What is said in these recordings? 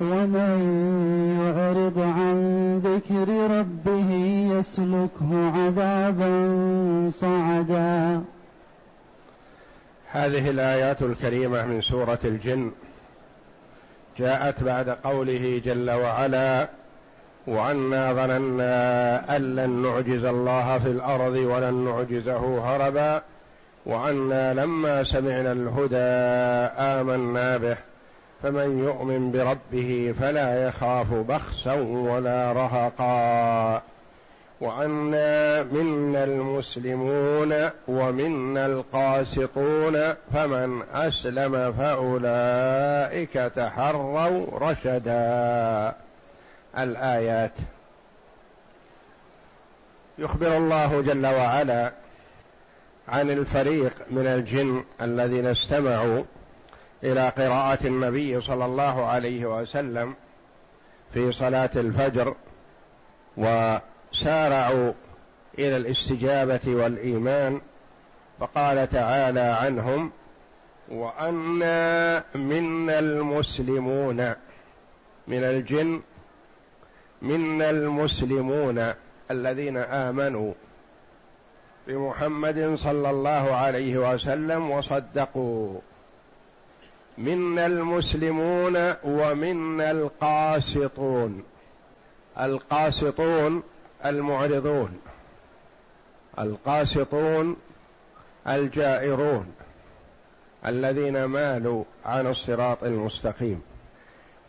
ومن يعرض عن ذكر ربه يسلكه عذابا صعدا. هذه الآيات الكريمة من سورة الجن. جاءت بعد قوله جل وعلا وأنا ظننا أن لن نعجز الله في الأرض ولن نعجزه هربا وأنا لما سمعنا الهدى آمنا به. فمن يؤمن بربه فلا يخاف بخسا ولا رهقا. وأنا منا المسلمون ومنا القاسطون فمن أسلم فأولئك تحروا رشدا. الآيات. يخبر الله جل وعلا عن الفريق من الجن الذين استمعوا إلى قراءة النبي صلى الله عليه وسلم في صلاة الفجر وسارعوا إلى الاستجابة والإيمان فقال تعالى عنهم وأنا منا المسلمون من الجن منا المسلمون الذين آمنوا بمحمد صلى الله عليه وسلم وصدقوا. منا المسلمون ومنا القاسطون. القاسطون المعرضون. القاسطون الجائرون. الذين مالوا عن الصراط المستقيم.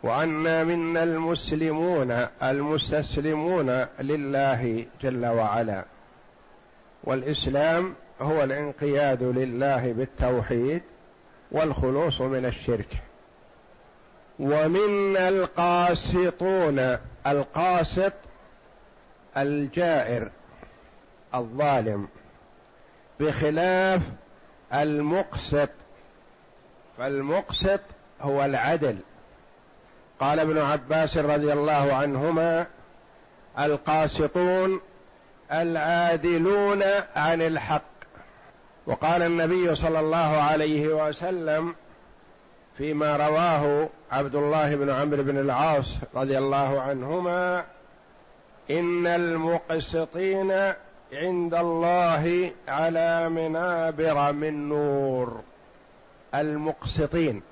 وأنا منا المسلمون المستسلمون لله جل وعلا. والإسلام هو الانقياد لله بالتوحيد. والخلوص من الشرك. ومن القاسطون القاسط الجائر الظالم بخلاف المقسط. فالمقسط هو العدل. قال ابن عباس رضي الله عنهما القاسطون العادلون عن الحق. وقال النبي صلى الله عليه وسلم فيما رواه عبد الله بن عمرو بن العاص رضي الله عنهما إن المقسطين عند الله على منابر من نور. المقسطين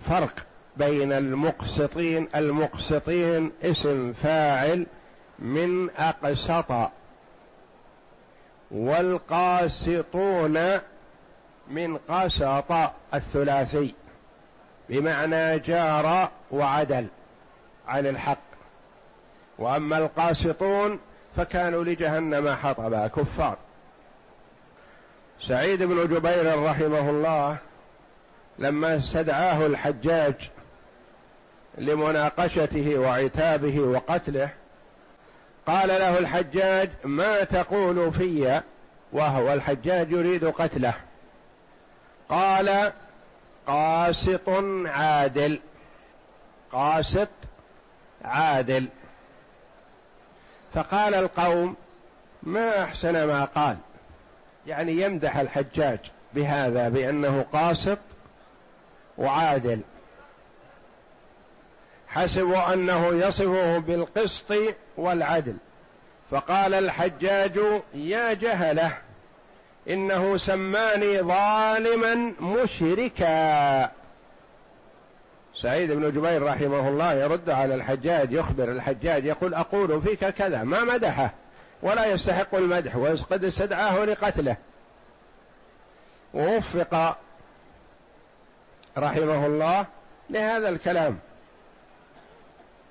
فرق بين المقسطين المقسطين اسم فاعل من أقسط. والقاسطون من قسط الثلاثي بمعنى جار وعدل عن الحق. وأما القاسطون فكانوا لجهنم حطبا كفار. سعيد بن جبير رحمه الله لما استدعاه الحجاج لمناقشته وعتابه وقتله قال له الحجاج ما تقول في وهو الحجاج يريد قتله. قال قاسط عادل. قاسط عادل. فقال القوم ما أحسن ما قال. يعني يمدح الحجاج بهذا بأنه قاسط وعادل. حسبوا أنه يصفه بالقسط والعدل. فقال الحجاج يا جهلة إنه سماني ظالما مشركا. سعيد بن جبير رحمه الله يرد على الحجاج يخبر الحجاج يقول أقول فيك كذا ما مدحه ولا يستحق المدح وقد استدعاه لقتله. ووفق رحمه الله لهذا الكلام.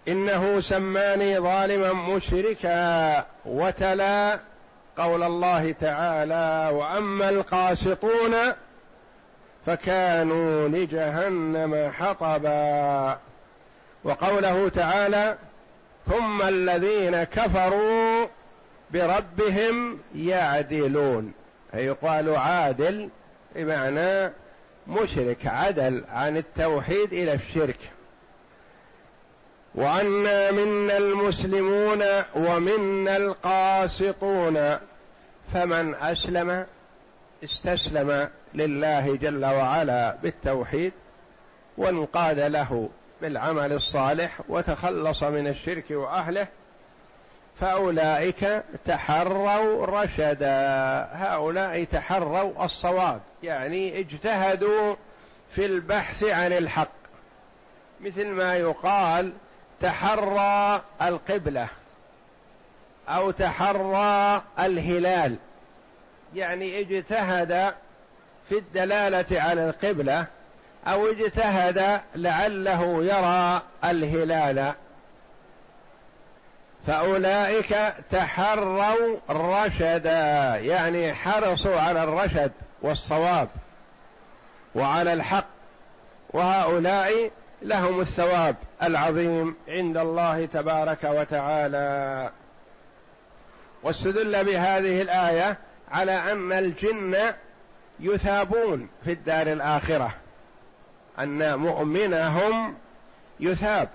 إنه سماني ظالما مشركا وتلا قول الله تعالى وأما القاسطون فكانوا لجهنم حطبا. وقوله تعالى ثم الذين كفروا بربهم يعدلون. أي يقال عادل بمعنى مشرك عدل عن التوحيد إلى الشرك. وأنا منا المسلمون ومنا القاسطون. فمن أسلم استسلم لله جل وعلا بالتوحيد وانقاد له بالعمل الصالح وتخلص من الشرك وأهله فأولئك تحروا رشدا. هؤلاء تحروا الصواب يعني اجتهدوا في البحث عن الحق. مثل ما يقال تحرى القبلة أو تحرى الهلال. يعني اجتهد في الدلالة على القبلة أو اجتهد لعله يرى الهلال. فأولئك تحروا رشدا يعني حرصوا على الرشد والصواب وعلى الحق. وهؤلاء لهم الثواب العظيم عند الله تبارك وتعالى. واستدل بهذه الآية على أن الجن يثابون في الدار الآخرة. أن مؤمنهم يثاب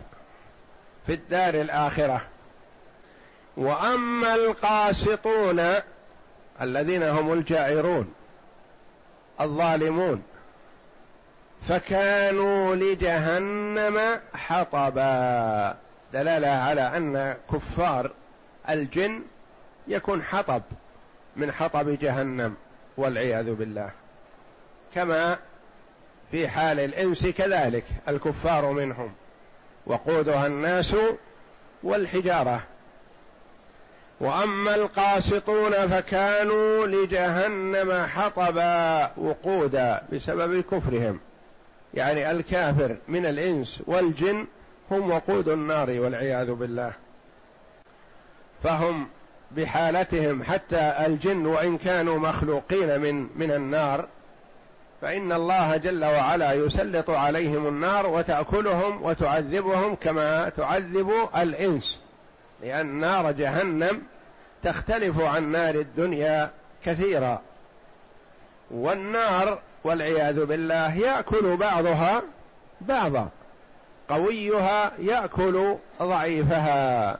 في الدار الآخرة. وأما القاسطون الذين هم الجائرون الظالمون فكانوا لجهنم حطبا. دلالة على أن كفار الجن يكون حطب من حطب جهنم والعياذ بالله. كما في حال الإنس كذلك الكفار منهم. وقودها الناس والحجارة. وأما القاسطون فكانوا لجهنم حطبا وقودا بسبب كفرهم. يعني الكافر من الإنس والجن هم وقود النار والعياذ بالله. فهم بحالتهم حتى الجن وإن كانوا مخلوقين من من النار فإن الله جل وعلا يسلط عليهم النار وتأكلهم وتعذبهم كما تعذب الإنس لأن نار جهنم تختلف عن نار الدنيا كثيرا. والنار والعياذ بالله يأكل بعضها بعضا. قويها يأكل ضعيفها.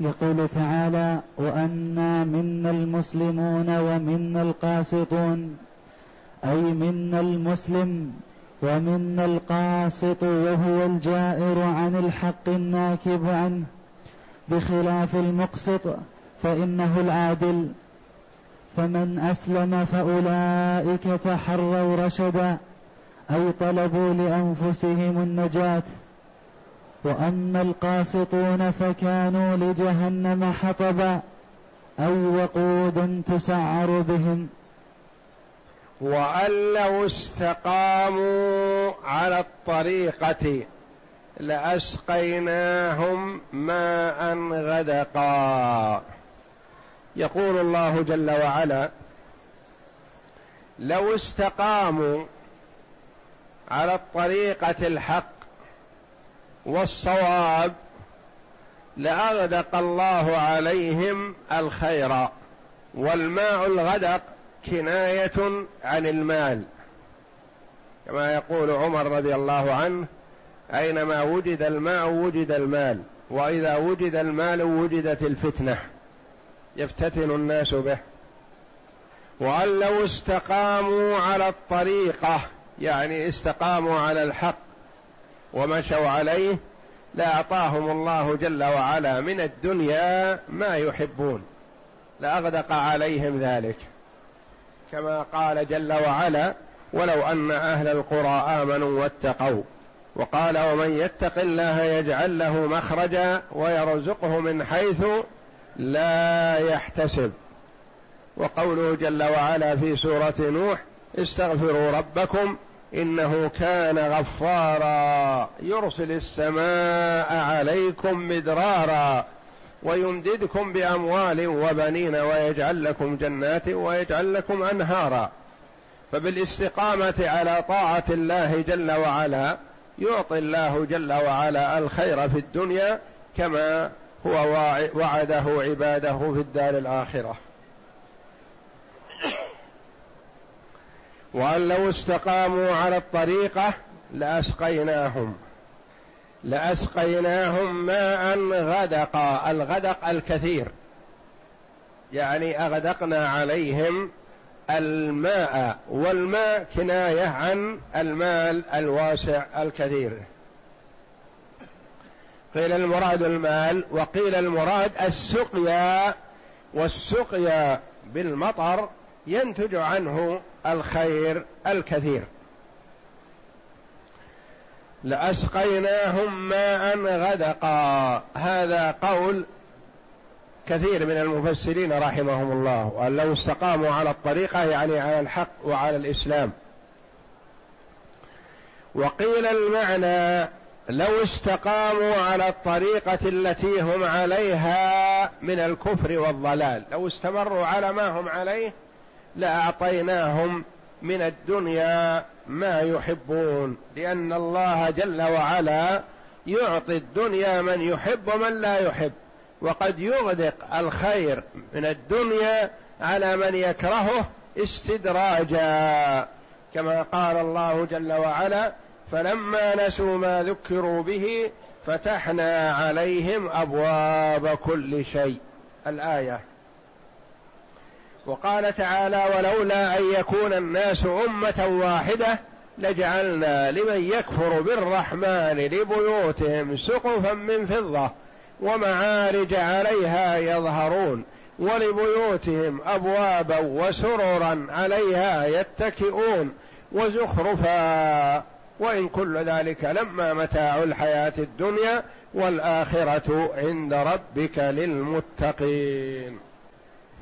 يقول تعالى وانا منا المسلمون ومنا القاسطون أي منا المسلم ومنا القاسط وهو الجائر عن الحق الناكب عنه. بخلاف المقسط فإنه العادل. فمن أسلم فأولئك تحروا رشدا اي طلبوا لأنفسهم النجاة. وأما القاسطون فكانوا لجهنم حطبا اي وقود تسعر بهم. وأن لو استقاموا على الطريقة لأسقيناهم ماء غدقا. يقول الله جل وعلا لو استقاموا على الطريقة الحق والصواب لأغدق الله عليهم الخير والماء الغدق كناية عن المال. كما يقول عمر رضي الله عنه أينما وجد الماء وجد المال وإذا وجد المال وجدت الفتنة. يفتتن الناس به. وان لو استقاموا على الطريقة يعني استقاموا على الحق ومشوا عليه لأعطاهم الله جل وعلا من الدنيا ما يحبون. لأغدق عليهم ذلك. كما قال جل وعلا ولو أن أهل القرى آمنوا واتقوا وقال ومن يتق الله يجعل له مخرجا ويرزقه من حيث لا يحتسب. وقوله جل وعلا في سورة نوح استغفروا ربكم إنه كان غفارا يرسل السماء عليكم مدرارا ويمددكم بأموال وبنين ويجعل لكم جنات ويجعل لكم أنهارا. فبالاستقامة على طاعة الله جل وعلا يعطي الله جل وعلا الخير في الدنيا كما هو وعده عباده في الدار الآخرة. وأن لو استقاموا على الطريقة لأسقيناهم. لأسقيناهم ماء غدقا الغدق الكثير. يعني أغدقنا عليهم الماء والماء كناية عن المال الواسع الكثير. قيل المراد المال وقيل المراد السقيا والسقيا بالمطر ينتج عنه الخير الكثير. لأسقيناهم ماء غدقا. هذا قول كثير من المفسرين رحمهم الله وأن لو استقاموا على الطريقة يعني على الحق وعلى الإسلام. وقيل المعنى لو استقاموا على الطريقة التي هم عليها من الكفر والضلال. لو استمروا على ما هم عليه لأعطيناهم من الدنيا ما يحبون. لأن الله جل وعلا يعطي الدنيا من يحب ومن لا يحب. وقد يغدق الخير من الدنيا على من يكرهه استدراجا. كما قال الله جل وعلا فلما نسوا ما ذكروا به فتحنا عليهم أبواب كل شيء. الآية. وقال تعالى ولولا أن يكون الناس أمة واحدة لجعلنا لمن يكفر بالرحمن لبيوتهم سقفا من فضة ومعارج عليها يظهرون ولبيوتهم ابوابا وسررا عليها يتكئون وزخرفا وإن كل ذلك لما متاع الحياة الدنيا والآخرة عند ربك للمتقين.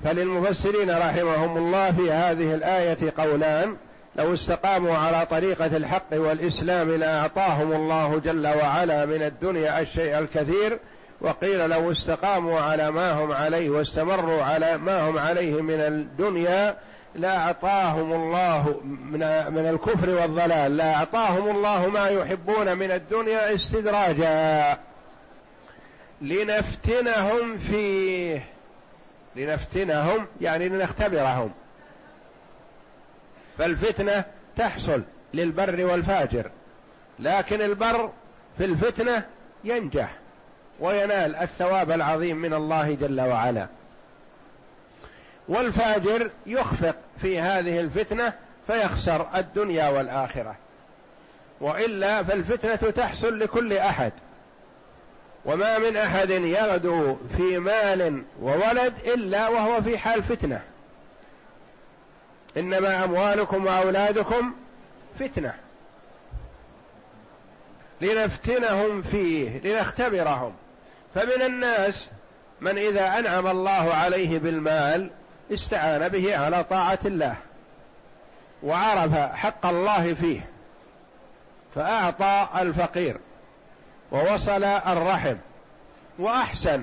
فللمفسرين رحمهم الله في هذه الآية قولان لو استقاموا على طريقة الحق والإسلام لأعطاهم الله جل وعلا من الدنيا الشيء الكثير وقيل لو استقاموا على ما هم عليه واستمروا على ما هم عليه من الدنيا لاعطاهم الله من من الكفر والضلال لاعطاهم الله ما يحبون من الدنيا استدراجا. لنفتنهم فيه. لنفتنهم يعني لنختبرهم. فالفتنة تحصل للبر والفاجر لكن البر في الفتنة ينجح وينال الثواب العظيم من الله جل وعلا. والفاجر يخفق في هذه الفتنة فيخسر الدنيا والآخرة. وإلا فالفتنة تحصل لكل أحد. وما من أحد يغدو في مال وولد إلا وهو في حال فتنة. إنما أموالكم وأولادكم فتنة. لنفتنهم فيه لنختبرهم. فمن الناس من إذا أنعم الله عليه بالمال استعان به على طاعة الله وعرف حق الله فيه فأعطى الفقير ووصل الرحم وأحسن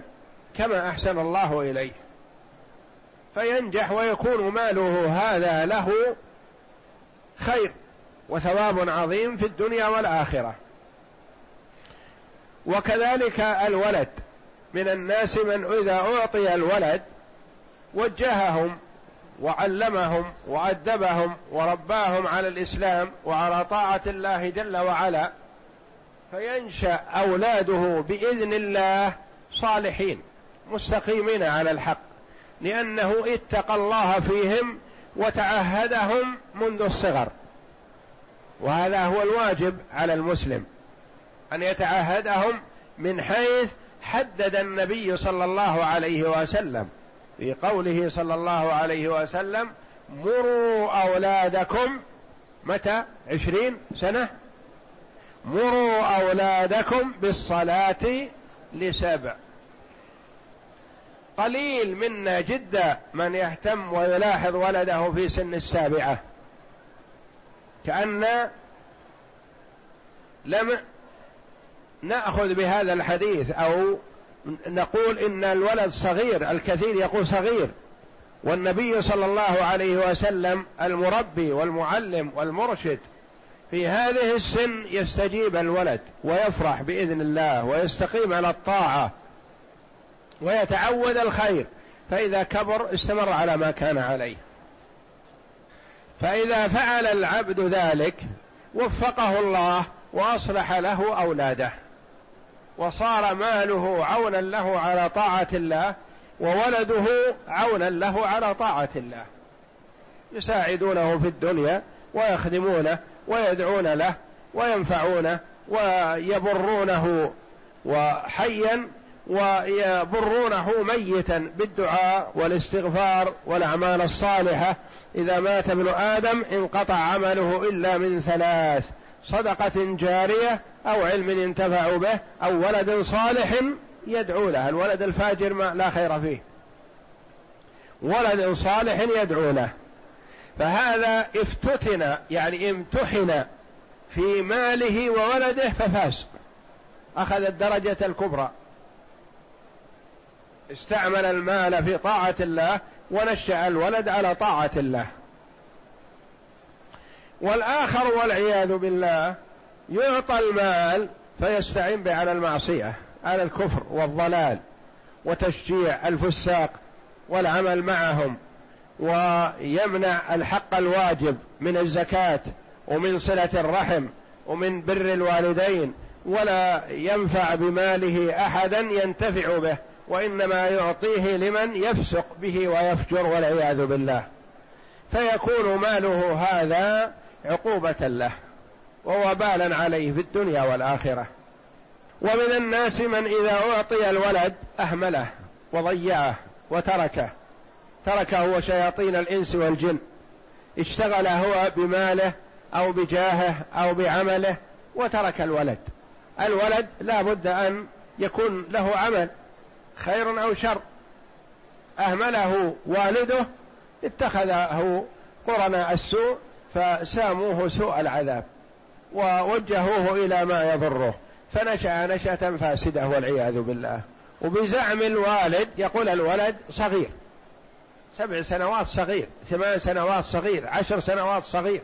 كما أحسن الله إليه. فينجح ويكون ماله هذا له خير وثواب عظيم في الدنيا والآخرة. وكذلك الولد من الناس من إذا أعطي الولد وجههم وعلمهم وأدبهم ورباهم على الإسلام وعلى طاعة الله جل وعلا فينشأ أولاده بإذن الله صالحين مستقيمين على الحق لأنه اتقى الله فيهم وتعهدهم منذ الصغر. وهذا هو الواجب على المسلم أن يتعهدهم من حيث حدد النبي صلى الله عليه وسلم. في قوله صلى الله عليه وسلم مروا أولادكم متى؟ عشرين سنة. مروا أولادكم بالصلاة لسبع قليل منا جدا من يهتم ويلاحظ ولده في سن السابعة. كأن لم نأخذ بهذا الحديث أو نقول إن الولد صغير الكثير يقول صغير. والنبي صلى الله عليه وسلم المربي والمعلم والمرشد في هذه السن يستجيب الولد ويفرح بإذن الله ويستقيم على الطاعة ويتعود الخير. فإذا كبر استمر على ما كان عليه. فإذا فعل العبد ذلك وفقه الله وأصلح له أولاده. وصار ماله عونا له على طاعة الله وولده عونا له على طاعة الله. يساعدونه في الدنيا ويخدمونه ويدعون له وينفعونه ويبرونه وحيا ويبرونه ميتا بالدعاء والاستغفار والأعمال الصالحة. إذا مات ابن آدم انقطع عمله إلا من ثلاث. صدقة جارية أو علم ينتفع به أو ولد صالح يدعو له الولد الفاجر ما لا خير فيه. ولد صالح يدعو له. فهذا افتتن يعني امتحن في ماله وولده ففاز. أخذ الدرجة الكبرى. استعمل المال في طاعة الله ونشأ الولد على طاعة الله. والآخر والعياذ بالله يعطى المال فيستعين به على المعصية على الكفر والضلال وتشجيع الفساق والعمل معهم ويمنع الحق الواجب من الزكاة ومن صلة الرحم ومن بر الوالدين ولا ينفع بماله أحدا ينتفع به وإنما يعطيه لمن يفسق به ويفجر والعياذ بالله. فيكون ماله هذا عقوبة له ووبالا عليه في الدنيا والآخرة. ومن الناس من إذا أعطي الولد أهمله وضيعه وتركه تركه وشياطين الإنس والجن. اشتغل هو بماله أو بجاهه أو بعمله وترك الولد. الولد لا بد أن يكون له عمل خير أو شر. أهمله والده اتخذه قرناء السوء فساموه سوء العذاب ووجهوه إلى ما يضره فنشأ نشأة فاسدة والعياذ بالله. وبزعم الوالد يقول الولد صغير سبع سنوات صغير ثمان سنوات صغير عشر سنوات صغير.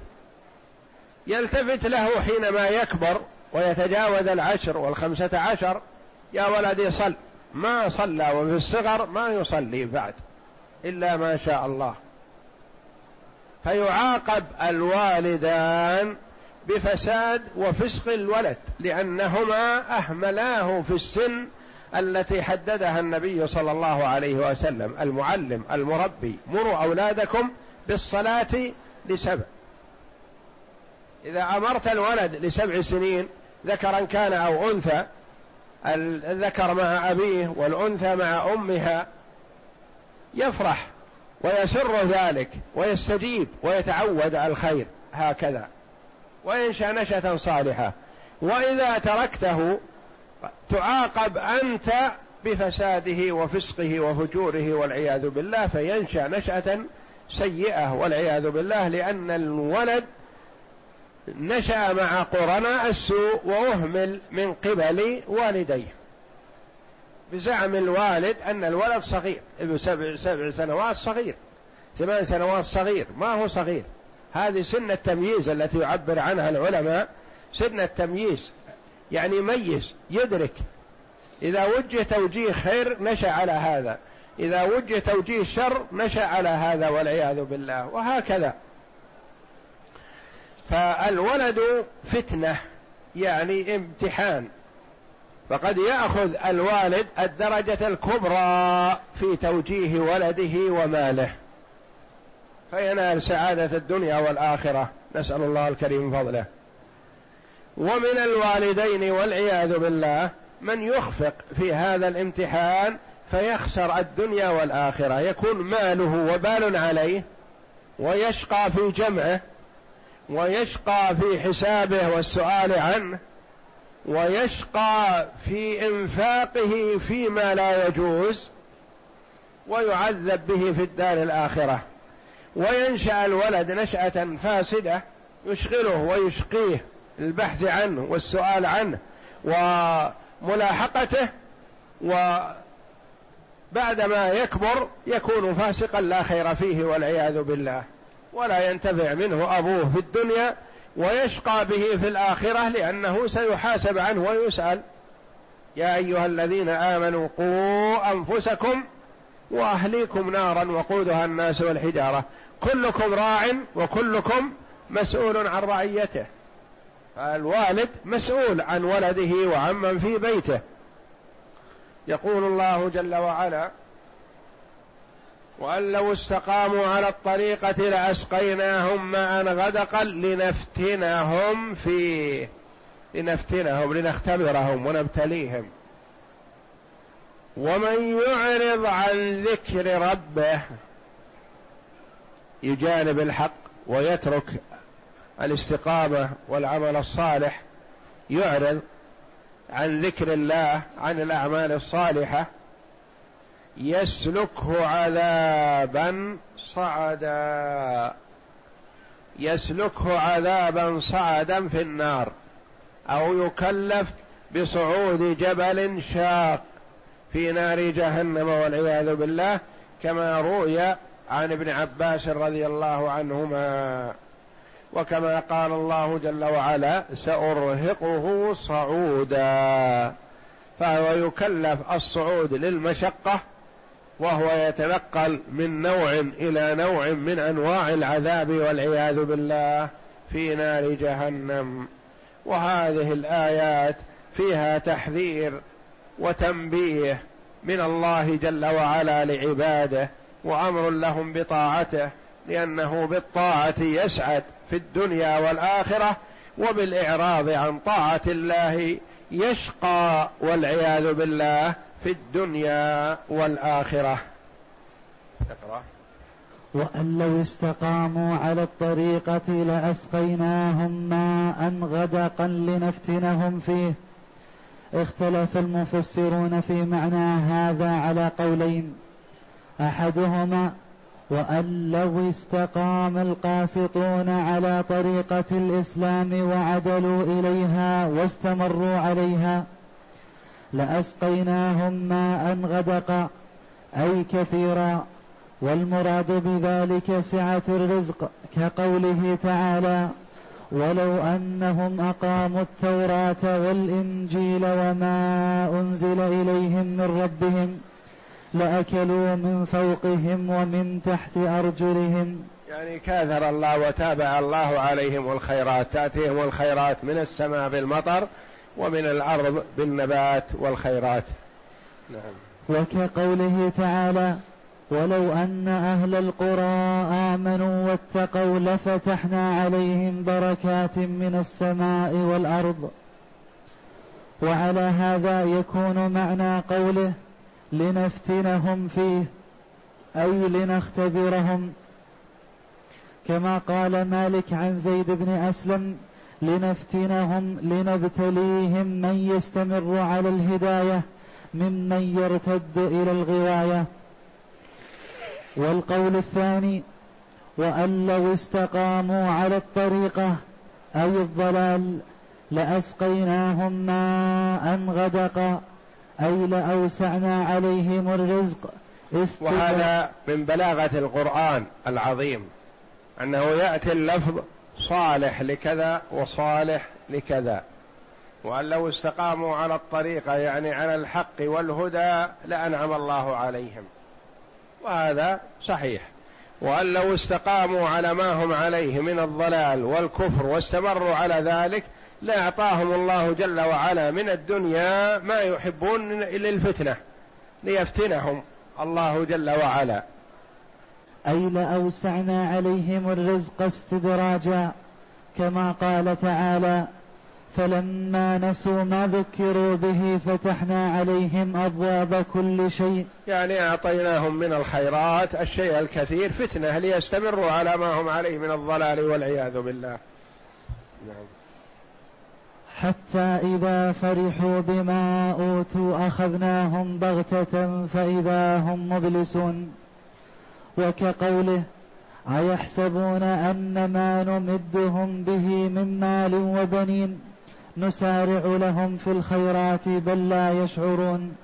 يلتفت له حينما يكبر ويتجاوز العشر والخمسة عشر يا ولدي صل. ما صلى وفي الصغر ما يصلي بعد إلا ما شاء الله. فيعاقب الوالدان بفساد وفسق الولد لأنهما أهملاه في السن التي حددها النبي صلى الله عليه وسلم المعلم المربي مروا أولادكم بالصلاة لسبع. إذا أمرت الولد لسبع سنين ذكرا كان أو أنثى الذكر مع أبيه والأنثى مع أمها يفرح ويسر ذلك ويستجيب ويتعود على الخير هكذا. وينشأ نشأة صالحة. وإذا تركته تعاقب أنت بفساده وفسقه وفجوره والعياذ بالله فينشأ نشأة سيئة والعياذ بالله لأن الولد نشأ مع قرناء السوء وأهمل من قبل والديه. بزعم الوالد أن الولد صغير ابن سبع, سبع سنوات صغير ثمان سنوات صغير ما هو صغير. هذه سن التمييز التي يعبر عنها العلماء. سن التمييز يعني يميز يدرك. إذا وجه توجيه خير نشأ على هذا. إذا وجه توجيه شر نشأ على هذا والعياذ بالله وهكذا. فالولد فتنة يعني امتحان. فقد يأخذ الوالد الدرجة الكبرى في توجيه ولده وماله. فينال سعادة الدنيا والآخرة. نسأل الله الكريم فضله. ومن الوالدين والعياذ بالله من يخفق في هذا الامتحان فيخسر الدنيا والآخرة. يكون ماله وبال عليه ويشقى في جمعه ويشقى في حسابه والسؤال عنه ويشقى في انفاقه فيما لا يجوز ويعذب به في الدار الآخرة. وينشأ الولد نشأة فاسدة يشغله ويشقيه البحث عنه والسؤال عنه وملاحقته وبعدما يكبر يكون فاسقا لا خير فيه والعياذ بالله. ولا ينتفع منه أبوه في الدنيا ويشقى به في الآخرة لأنه سيحاسب عنه ويسأل يا أيها الذين آمنوا قوا أنفسكم وأهليكم نارا وقودها الناس والحجارة. كلكم راع وكلكم مسؤول عن رعيته. فالوالد مسؤول عن ولده وعمن في بيته. يقول الله جل وعلا وأن لو استقاموا على الطريقة لأسقيناهم ماء غدقا لنفتنهم فيه. لنفتنهم لنختبرهم ونبتليهم. ومن يعرض عن ذكر ربه يجانب الحق ويترك الاستقامة والعمل الصالح يعرض عن ذكر الله عن الأعمال الصالحة يسلكه عذابا صعدا. يسلكه عذابا صعدا في النار. أو يكلف بصعود جبل شاق في نار جهنم والعياذ بالله كما روي عن ابن عباس رضي الله عنهما. وكما قال الله جل وعلا سأرهقه صعودا. فهو يكلف الصعود للمشقة وهو يتنقل من نوع إلى نوع من أنواع العذاب والعياذ بالله في نار جهنم. وهذه الآيات فيها تحذير وتنبيه من الله جل وعلا لعباده وأمر لهم بطاعته لأنه بالطاعة يسعد في الدنيا والآخرة وبالإعراض عن طاعة الله يشقى والعياذ بالله. في الدنيا والآخرة. اقرأ وأن لو استقاموا على الطريقة لأسقيناهم ماء غدقا لنفتنهم فيه. اختلف المفسرون في معنى هذا على قولين. أحدهما وأن لو استقام القاسطون على طريقة الإسلام وعدلوا إليها واستمروا عليها لأسقيناهم ماء غدقا أي كثيرا والمراد بذلك سعة الرزق كقوله تعالى ولو أنهم أقاموا التوراة والإنجيل وما أنزل إليهم من ربهم لأكلوا من فوقهم ومن تحت أرجلهم. يعني كاثر الله وتابع الله عليهم الخيرات تأتيهم الخيرات من السماء بالمطر ومن الأرض بالنبات والخيرات. نعم. وكقوله تعالى ولو أن أهل القرى آمنوا واتقوا لفتحنا عليهم بركات من السماء والأرض. وعلى هذا يكون معنى قوله لنفتنهم فيه أي لنختبرهم. كما قال مالك عن زيد بن أسلم لنفتنهم لنبتليهم من يستمر على الهداية ممن يرتد إلى الغواية. والقول الثاني وأن لو استقاموا على الطريقة أي الضلال لأسقيناهم ماء غدقا أي لأوسعنا عليهم الرزق. وهذا من بلاغة القرآن العظيم أنه يأتي اللفظ صالح لكذا وصالح لكذا. وأن لو استقاموا على الطريقة يعني على الحق والهدى لأنعم الله عليهم. وهذا صحيح. وأن لو استقاموا على ما هم عليه من الضلال والكفر واستمروا على ذلك لأعطاهم الله جل وعلا من الدنيا ما يحبون للفتنة ليفتنهم الله جل وعلا. أي لأوسعنا عليهم الرزق استدراجا؟ كما قال تعالى فلما نسوا ما ذكروا به فتحنا عليهم أبواب كل شيء. يعني أعطيناهم من الخيرات الشيء الكثير فتنة ليستمروا على ما هم عليه من الضلال والعياذ بالله. نعم. حتى إذا فرحوا بما أوتوا أخذناهم بغتة فإذا هم مبلسون. وكقوله أيحسبون أن ما نمدهم به من مال وبنين نسارع لهم في الخيرات بل لا يشعرون.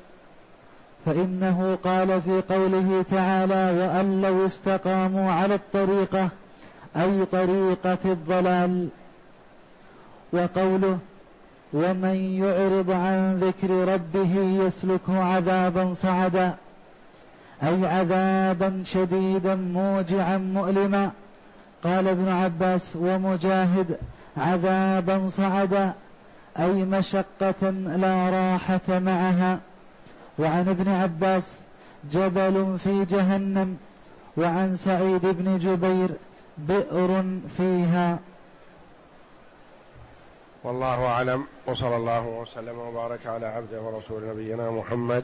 فإنه قال في قوله تعالى وأن لو استقاموا على الطريقة أي طريقة الضلال. وقوله ومن يعرض عن ذكر ربه يسلكه عذابا صعدا. أي عذابا شديدا موجعا مؤلما. قال ابن عباس ومجاهد عذابا صعدا أي مشقة لا راحة معها. وعن ابن عباس جبل في جهنم. وعن سعيد بن جبير بئر فيها. والله أعلم وصلى الله وسلم وبارك على عبده ورسول نبينا محمد